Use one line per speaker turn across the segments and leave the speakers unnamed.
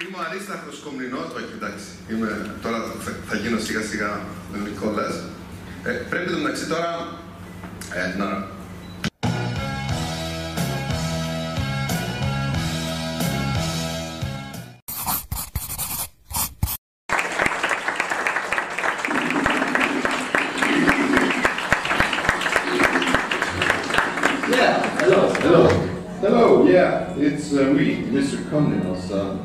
Είμαι ο Αρίσταχτος Κομνηνός, όχι εντάξει, είμαι, τώρα θα, θα γίνω σιγά σιγά ο Νικόλας. Ε, πρέπει το μεταξύ τώρα ε, να, Yeah, hello, hello. Hello, yeah, it's uh, me, Mr. Comninos. Uh,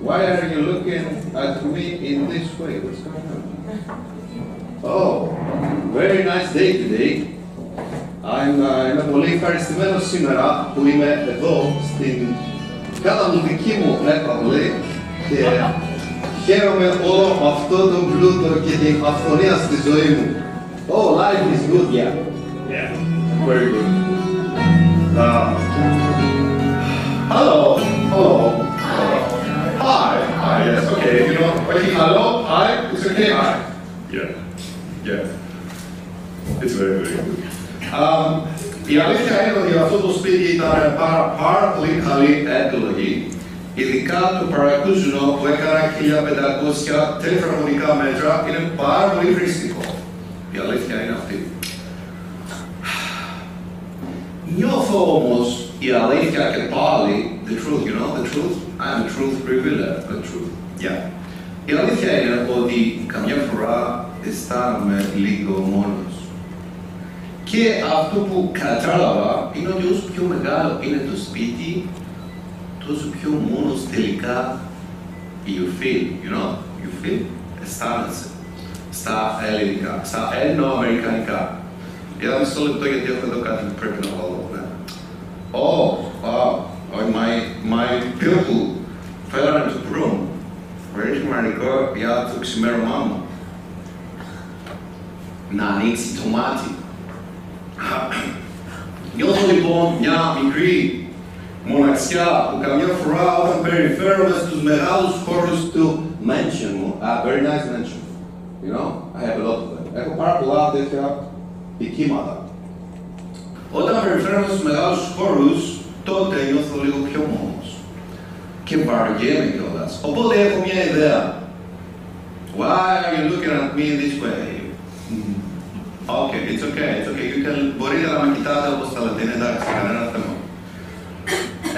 why are you looking at me in this way? What's going on? Oh, very nice day today. I'm, uh, είμαι πολύ ευχαριστημένο σήμερα που είμαι εδώ στην καταπληκτική μου έκπαυλη και χαίρομαι όλο αυτό το πλούτο και την αυθονία στη ζωή μου. Oh, life is good, yeah. Yeah, very good. It's okay, hi. Yeah, yeah. It's very, very good. Um, η αλήθεια είναι ότι αυτό το σπίτι ήταν πάρα, πάρα πολύ καλή επιλογή. Ειδικά το παρακούζινο που έκανα 1500 τετραγωνικά μέτρα είναι πάρα πολύ χρηστικό. Η αλήθεια είναι αυτή. Νιώθω όμως η αλήθεια και πάλι, the truth, you know, the truth, I'm a truth revealer, the truth, yeah. Η αλήθεια είναι ότι καμιά φορά αισθάνομαι λίγο μόνος. Και αυτό που κατάλαβα είναι ότι όσο πιο μεγάλο είναι το σπίτι, τόσο πιο μόνος τελικά you feel, you know, you feel, αισθάνεσαι. Στα ελληνικά, στα ελληνοαμερικανικά. Για μισό λεπτό γιατί έχω εδώ κάτι που πρέπει να βάλω. Ναι. Oh, wow, oh, my, my pimple fell into room. Very σημαντικό για το ξημέρωμά μου. Να ανοίξει το μάτι. Νιώθω λοιπόν μια μικρή μοναξιά που καμιά φορά όταν περιφέρομαι στους μεγάλους χώρους του mansion μου. Ah, very nice mansion. You know, I have a lot of them. Έχω πάρα πολλά τέτοια ποικίματα. Όταν περιφέρομαι στους μεγάλους χώρους, τότε νιώθω λίγο πιο μόνος. Και βαριέμαι κιόλας. Οπότε έχω μια ιδέα. Why are you looking at me this way? Okay, it's okay, it's okay. You can... Μπορείτε να με κοιτάτε όπως θέλετε, είναι εντάξει, κανένα θέμα.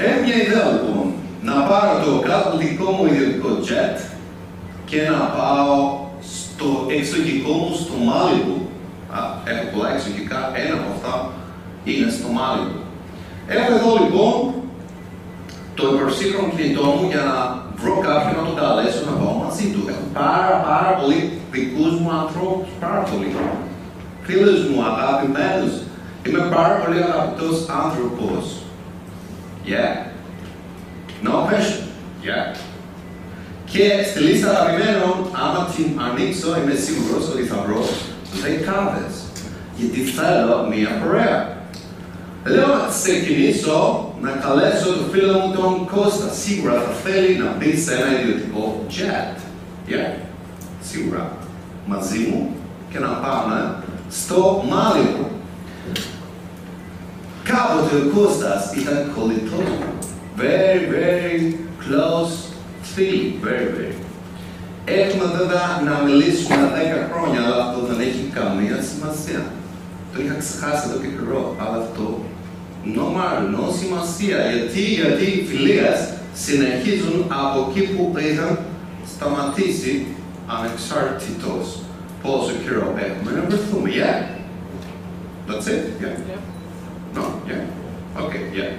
Έχω μια ιδέα λοιπόν, να πάρω το καταπληκτικό μου ιδιωτικό jet και να πάω στο εξωτερικό μου στο Μάλιμπου. Α, έχω πολλά εξωτερικά, ένα από αυτά είναι στο Μάλιμπου. Έχω εδώ λοιπόν το υπερσύγχρονο κινητό μου για να βρω κάποιον να τον καλέσω να πάω μαζί του. Έχω πάρα πάρα πολλοί δικούς μου ανθρώπους, πάρα πολλοί. Φίλους μου, αγαπημένους. Είμαι πάρα πολύ αγαπητός άνθρωπος. Yeah. No question. Yeah. Και στη λίστα αγαπημένων, άμα την ανοίξω, είμαι σίγουρος ότι θα βρω δεκάδες. Γιατί θέλω μία παρέα. Λέω να ξεκινήσω να καλέσω το φίλο μου τον Κώστα. Σίγουρα θα θέλει να μπει σε ένα ιδιωτικό jet. Yeah. Σίγουρα. Μαζί μου και να πάμε στο Μάλιμπου. Κάποτε ο Κώστας ήταν κολλητός μου. Very, very close φίλοι. Very, very. Έχουμε βέβαια να μιλήσουμε 10 χρόνια, αλλά αυτό δεν έχει καμία σημασία. Το είχα ξεχάσει εδώ και καιρό, αλλά αυτό normal, no σημασία. Γιατί, γιατί οι φιλίες συνεχίζουν από εκεί που είχαν σταματήσει ανεξάρτητος πόσο καιρό έχουμε να βρεθούμε. Yeah? That's it? Yeah? No? Yeah? Okay, yeah.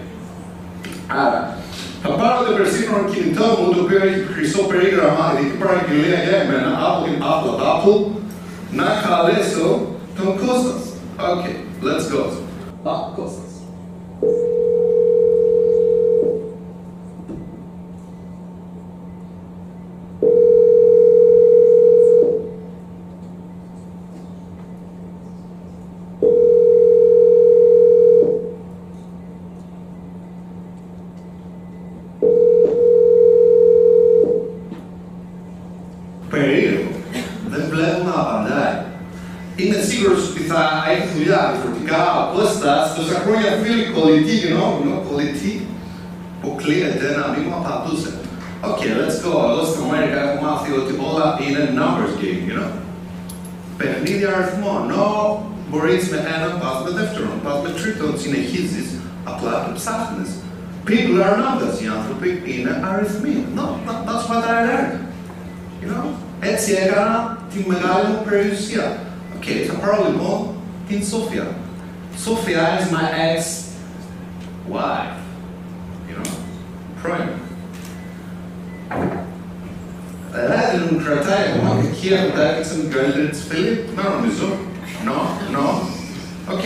Άρα, θα πάρω το περσίνο κινητό μου, το οποίο έχει χρυσό περίγραμμα, ειδική παραγγελία για εμένα, από την Apple Apple, να καλέσω τον Κώστας. Okay, let's go. Α, Κώστας. Περίεργο. Δεν βλέπω να απαντάει. Είμαι σίγουρος ότι θα έχει δουλειά διαφορετικά. Ο Κώστας, τόσα χρόνια φίλοι κολλητοί, you know, you know, κολλητοί, που κλείνεται να μην μου απαντούσε. Okay, let's go. Εγώ στην Αμέρικα έχω μάθει ότι όλα είναι numbers game, you know. Παιχνίδι αριθμών. No, μπορείς με έναν, πας με δεύτερον, πας με τρίτον, συνεχίζεις, απλά το ψάχνεις. People are numbers, οι άνθρωποι είναι αριθμοί. No, that- that's what I learned. You know? Έτσι έκανα τη μεγάλη μου περιουσία. Okay, θα πάρω λοιπόν την Σόφια. Σόφια is my ex-wife. You know? Πρώην. Δηλαδή μου κρατάει ακόμα κακία που τα έφτιαξα με την καλύτερη της φίλη. Να νομίζω. No, no. OK.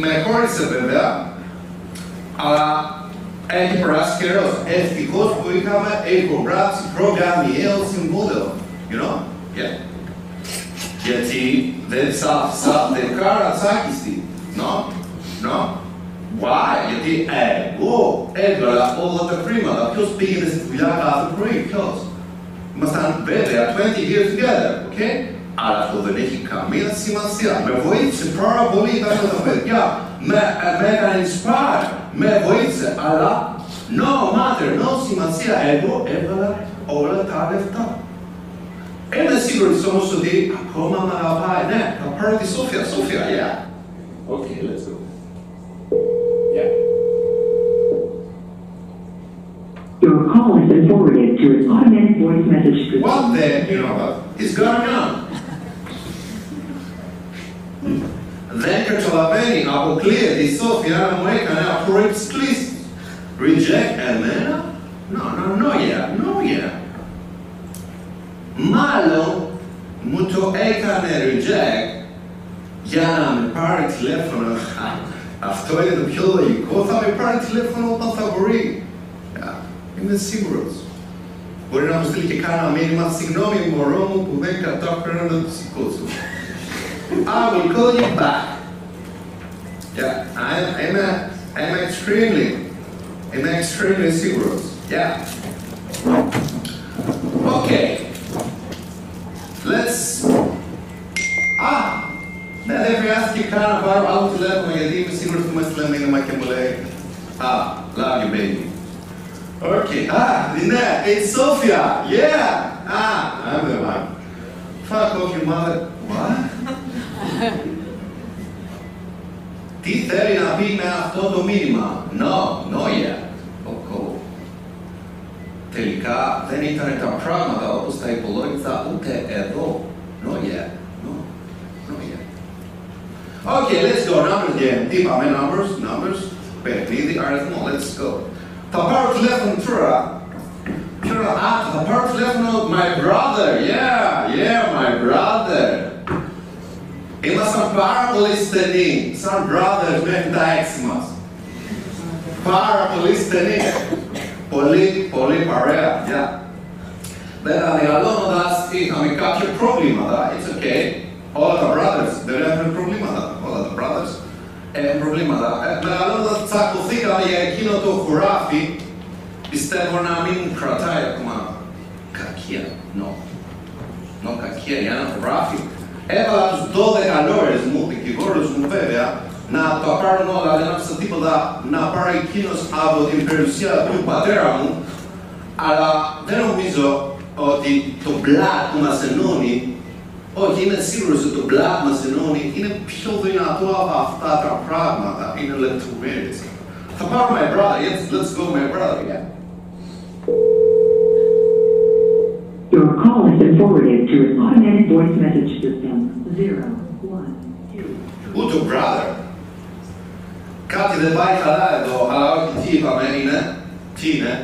Με χώρισε βέβαια. Αλλά έχει περάσει καιρός. Ευτυχώς που είχαμε υπογράψει προγραμμιαίο συμβούλιο. You know? Yeah. Γιατί δεν θα θα δεν κάρα τσάκιστη. No? No? Why? Γιατί εγώ έβγαλα όλα τα χρήματα. Ποιος πήγαινε στη δουλειά κάθε πρωί, ποιος. Ήμασταν βέβαια 20 years together, okay? Αλλά αυτό δεν έχει καμία σημασία. Με βοήθησε πάρα πολύ τα τα παιδιά. Με, με έκανε inspire. Με βοήθησε. Αλλά no matter, no σημασία. Εγώ έβγαλα όλα τα λεφτά. Είμαι σίγουρος όμως ότι ακόμα με αγαπάει. Ναι, θα πάρω τη Σόφια. Σόφια, yeah. Okay, let's go. Yeah.
Your call has been forwarded to an automatic voice message system.
What the, you know what, is going on? Δεν καταλαβαίνει, αποκλείεται η Σόφια να μου έκανε απορρίψεις κλήσεις. Reject εμένα? No, no, no, yeah, no, yeah. Μάλλον μου το έκανε reject για να με πάρει τηλέφωνο. Αυτό είναι το πιο λογικό, θα με πάρει τηλέφωνο όταν θα μπορεί. Yeah, Είμαι σίγουρος. Μπορεί να μου στείλει και κάνα μήνυμα, συγγνώμη μωρό μου που δεν κατάφερα να το σηκώσω. I will call you back. Yeah, I'm, I'm, a, I'm extremely, I'm extremely σίγουρος. Yeah. Okay. Let's... Ah! Ναι, δεν χρειάστηκε καν να πάρω άλλο τηλέφωνο γιατί είμαι σίγουρος που με έστειλε μήνυμα και μου λέει Ah, love you baby. Okay. Ah, Lynette, it's Sophia. Yeah. Ah, I'm the one. Fuck off your mother. What? Τι θέλει να πει με αυτό το μήνυμα. No, no yeah. Oh, oh. Τελικά δεν ήταν τα πράγματα όπως τα υπολόγιζα ούτε εδώ. No yeah. No. No yeah. Okay, let's go. Numbers again. Τι είπαμε, numbers, numbers. Παιχνίδι, αριθμό. Let's go. Θα πάρω τηλέφωνο τώρα. Ποιο να... Α, θα πάρω τηλέφωνο my brother. Yeah, yeah, my brother. Ήμασταν πάρα πολύ στενοί, σαν brothers μέχρι τα έξι μας. Πάρα πολύ στενοί. Πολύ, πολύ παρέα, yeah. Βέβαια, μεγαλώνοντας είχαμε κάποια προβλήματα. It's okay. Όλα τα brothers δεν έχουν προβλήματα. Όλα τα brothers έχουν προβλήματα. Ε, μεγαλώνοντας τσακωθήκαμε για εκείνο το χωράφι. Πιστεύω να μην κρατάει ακόμα κακία. No. No, κακία για ένα χωράφι. Έβαλα τους 12 λόρες μου, δικηγόρους μου βέβαια, να το πάρουν όλα, δεν άφησα τίποτα να πάρει εκείνος από την περιουσία του πατέρα μου, αλλά δεν νομίζω ότι το μπλακ που μας ενώνει, όχι είμαι σίγουρος ότι το μπλακ μας ενώνει, είναι πιο δυνατό από αυτά τα πράγματα, είναι λεπτομέρειες. Θα πάρω my brother, yes, let's go my brother, yeah.
Your call has been forwarded to an automatic voice message system. Zero, one, two.
Ούτε ο brother; Κάτι δεν πάει καλά εδώ, αλλά όχι τι είπαμε είναι. Τι είναι.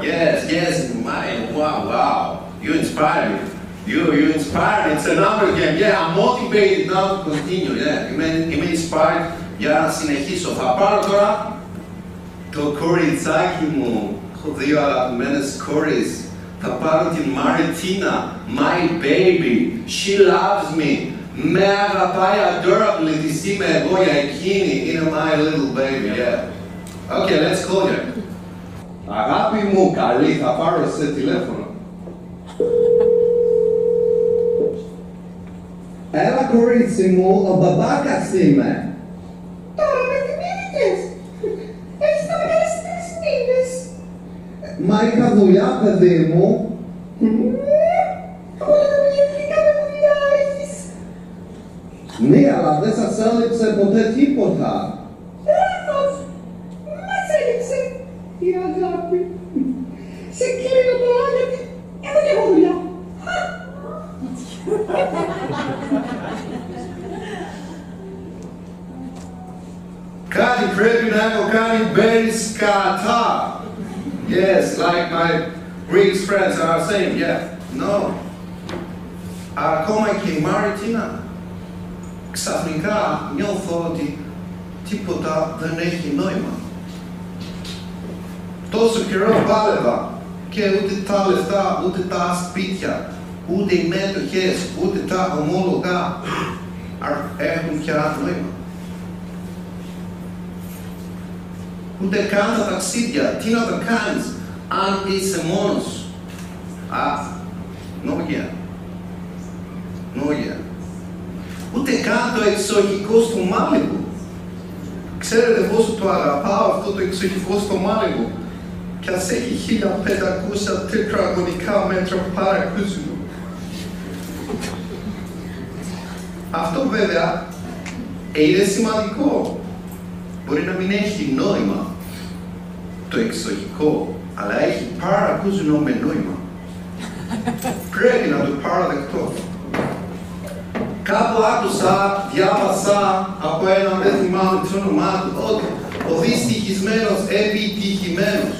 Yes, yes, my, wow, wow. You inspire me. You, you inspire me. It's a number game. Yeah, I'm motivated now to continue. Yeah, είμαι, είμαι inspired για να συνεχίσω. Θα πάρω τώρα το κοριτσάκι μου. Έχω δύο αγαπημένες κόρες. Θα πάρω την Μαριτίνα, my baby. She loves me. Με αγαπάει adorably. Της είμαι εγώ για εκείνη. Είναι my little baby, yeah. Okay, let's call her. Αγάπη μου, καλή, θα πάρω σε τηλέφωνο. Έλα κορίτσι μου, ο μπαμπάκας είμαι.
Τώρα με θυμήθηκες. Έχεις να με κάνεις τρεις μήνες.
Μα είχα δουλειά, παιδί μου. Ναι, αλλά δεν σας έλειψε ποτέ τίποτα.
Λάθος! Μας έλειψε η αγάπη. Σε κλείνω τώρα γιατί έχω και εγώ δουλειά.
Κάτι πρέπει να έχω κάνει very σκατά. Yes, like my Greek friends are saying, yeah. No. Ακόμα και η Μαριτίνα. Ξαφνικά νιώθω ότι τίποτα δεν έχει νόημα. Τόσο καιρό πάλευα και ούτε τα λεφτά, ούτε τα σπίτια, ούτε οι μέτοχες, ούτε τα ομόλογα α- έχουν πια νόημα. Ούτε καν τα ταξίδια. Τι να τα κάνεις αν είσαι μόνος; σου. Α, no yeah. No yeah. Ούτε καν το εξοχικό στο Μάλιμπου. Ξέρετε πόσο το αγαπάω αυτό το εξοχικό στο Μάλιμπου. Κι ας έχει 1500 τετραγωνικά μέτρα παρακούσινου. Αυτό βέβαια είναι σημαντικό. Μπορεί να μην έχει νόημα το εξοχικό, αλλά έχει παρακούσινο με νόημα. Πρέπει να το παραδεχτώ. Κάπου άκουσα, διάβασα από έναν, δεν θυμάμαι το όνομά του, ότι ο δυστυχισμένος επιτυχημένος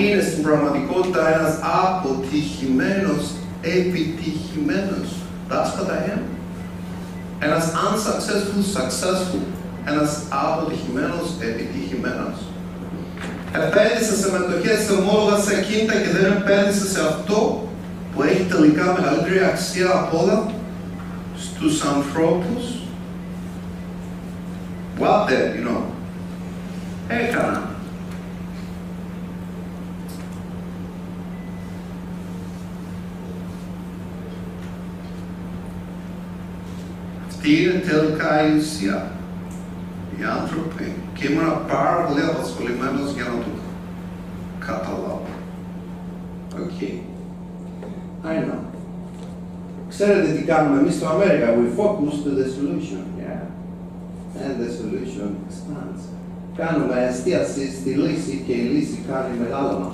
είναι στην πραγματικότητα ένας αποτυχημένος επιτυχημένος. That's what I am. Ένας unsuccessful successful. Ένας αποτυχημένος επιτυχημένος. Επένδυσα σε μετοχές, σε ομόλογα, σε κίνητα και δεν επένδυσα σε αυτό που έχει τελικά μεγαλύτερη αξία από όλα στους ανθρώπους. What then, you know. Έκανα. Αυτή είναι τελικά η ουσία. Οι άνθρωποι. Και ήμουν πάρα πολύ απασχολημένος για να το καταλάβω. OK. I know. Ξέρετε τι κάνουμε εμείς στο America. We focus to the solution. Yeah. And the solution expands. Κάνουμε εστίαση στη λύση και η λύση κάνει μεγάλωμα.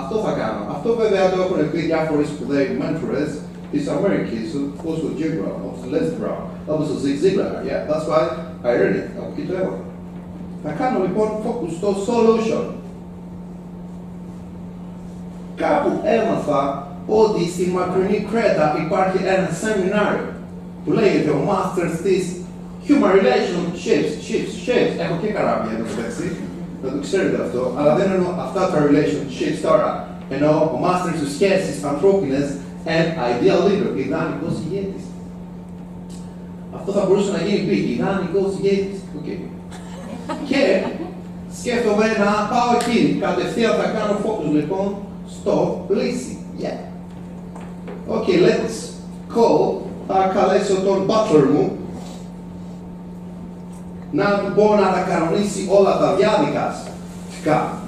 Αυτό θα κάνω. Αυτό βέβαια το έχουν πει διάφοροι σπουδαίοι mentors της Αμερικής, όπως ο Jim Brown, όπως ο Les Brown, όπως ο Zig Ziglar. Yeah, that's why I read it. Από εκεί το έχω. Θα κάνω λοιπόν focus στο solution. Κάπου έμαθα ότι στη μακρινή Κρέτα υπάρχει ένα σεμινάριο που λέγεται ο Masters της Human Relationships, Ships, Ships. Έχω και καράβια εδώ μεταξύ, να το ξέρετε αυτό, αλλά δεν εννοώ αυτά τα relationships τώρα. Εννοώ ο Masters της σχέσεις ανθρώπινες and ideal leader, ιδανικός ηγέτης. Αυτό θα μπορούσε να γίνει πει, ιδανικός ηγέτης. Okay. Και σκέφτομαι να πάω εκεί, κατευθείαν θα κάνω focus λοιπόν στο λύση. Yeah. Okay, let's go. Θα καλέσω τον butler μου να του πω να τα κανονίσει όλα τα διάδικαστικά.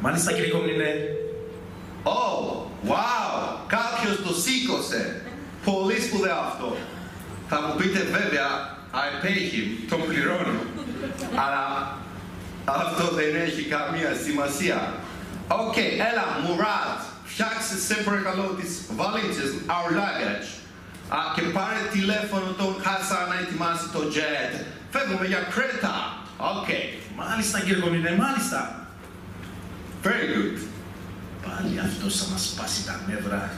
Μάλιστα κύριε Κομνηνέ.
Oh, wow, κάποιος το σήκωσε. Πολύ σπουδαίο αυτό. Θα μου πείτε βέβαια, I pay him, τον πληρώνω. Αλλά αυτό δεν έχει καμία σημασία. Οκ, έλα, Μουράτ, φτιάξε σε παρακαλώ τις βαλίτσες, our luggage. Α, και πάρε τηλέφωνο τον Χάσα να ετοιμάσει το jet. Φεύγουμε για Κρέτα. Οκ,
Μάλιστα κύριε Κομνηνέ, μάλιστα.
very good.
Πάλι αυτός θα μας σπάσει τα νεύρα.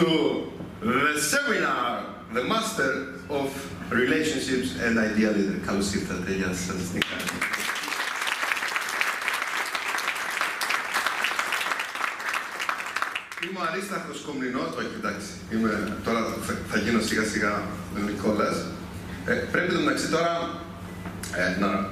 To the seminar, the Master of Relationships and Ideal Leader. Καλώς ήρθατε, γεια σας. Νίκα. Είμαι ο Αρίσταχος Κομνηνός, όχι εντάξει, είμαι, τώρα θα, θα γίνω σιγά σιγά ο Νικόλας. Ε, πρέπει το μεταξύ τώρα ε, να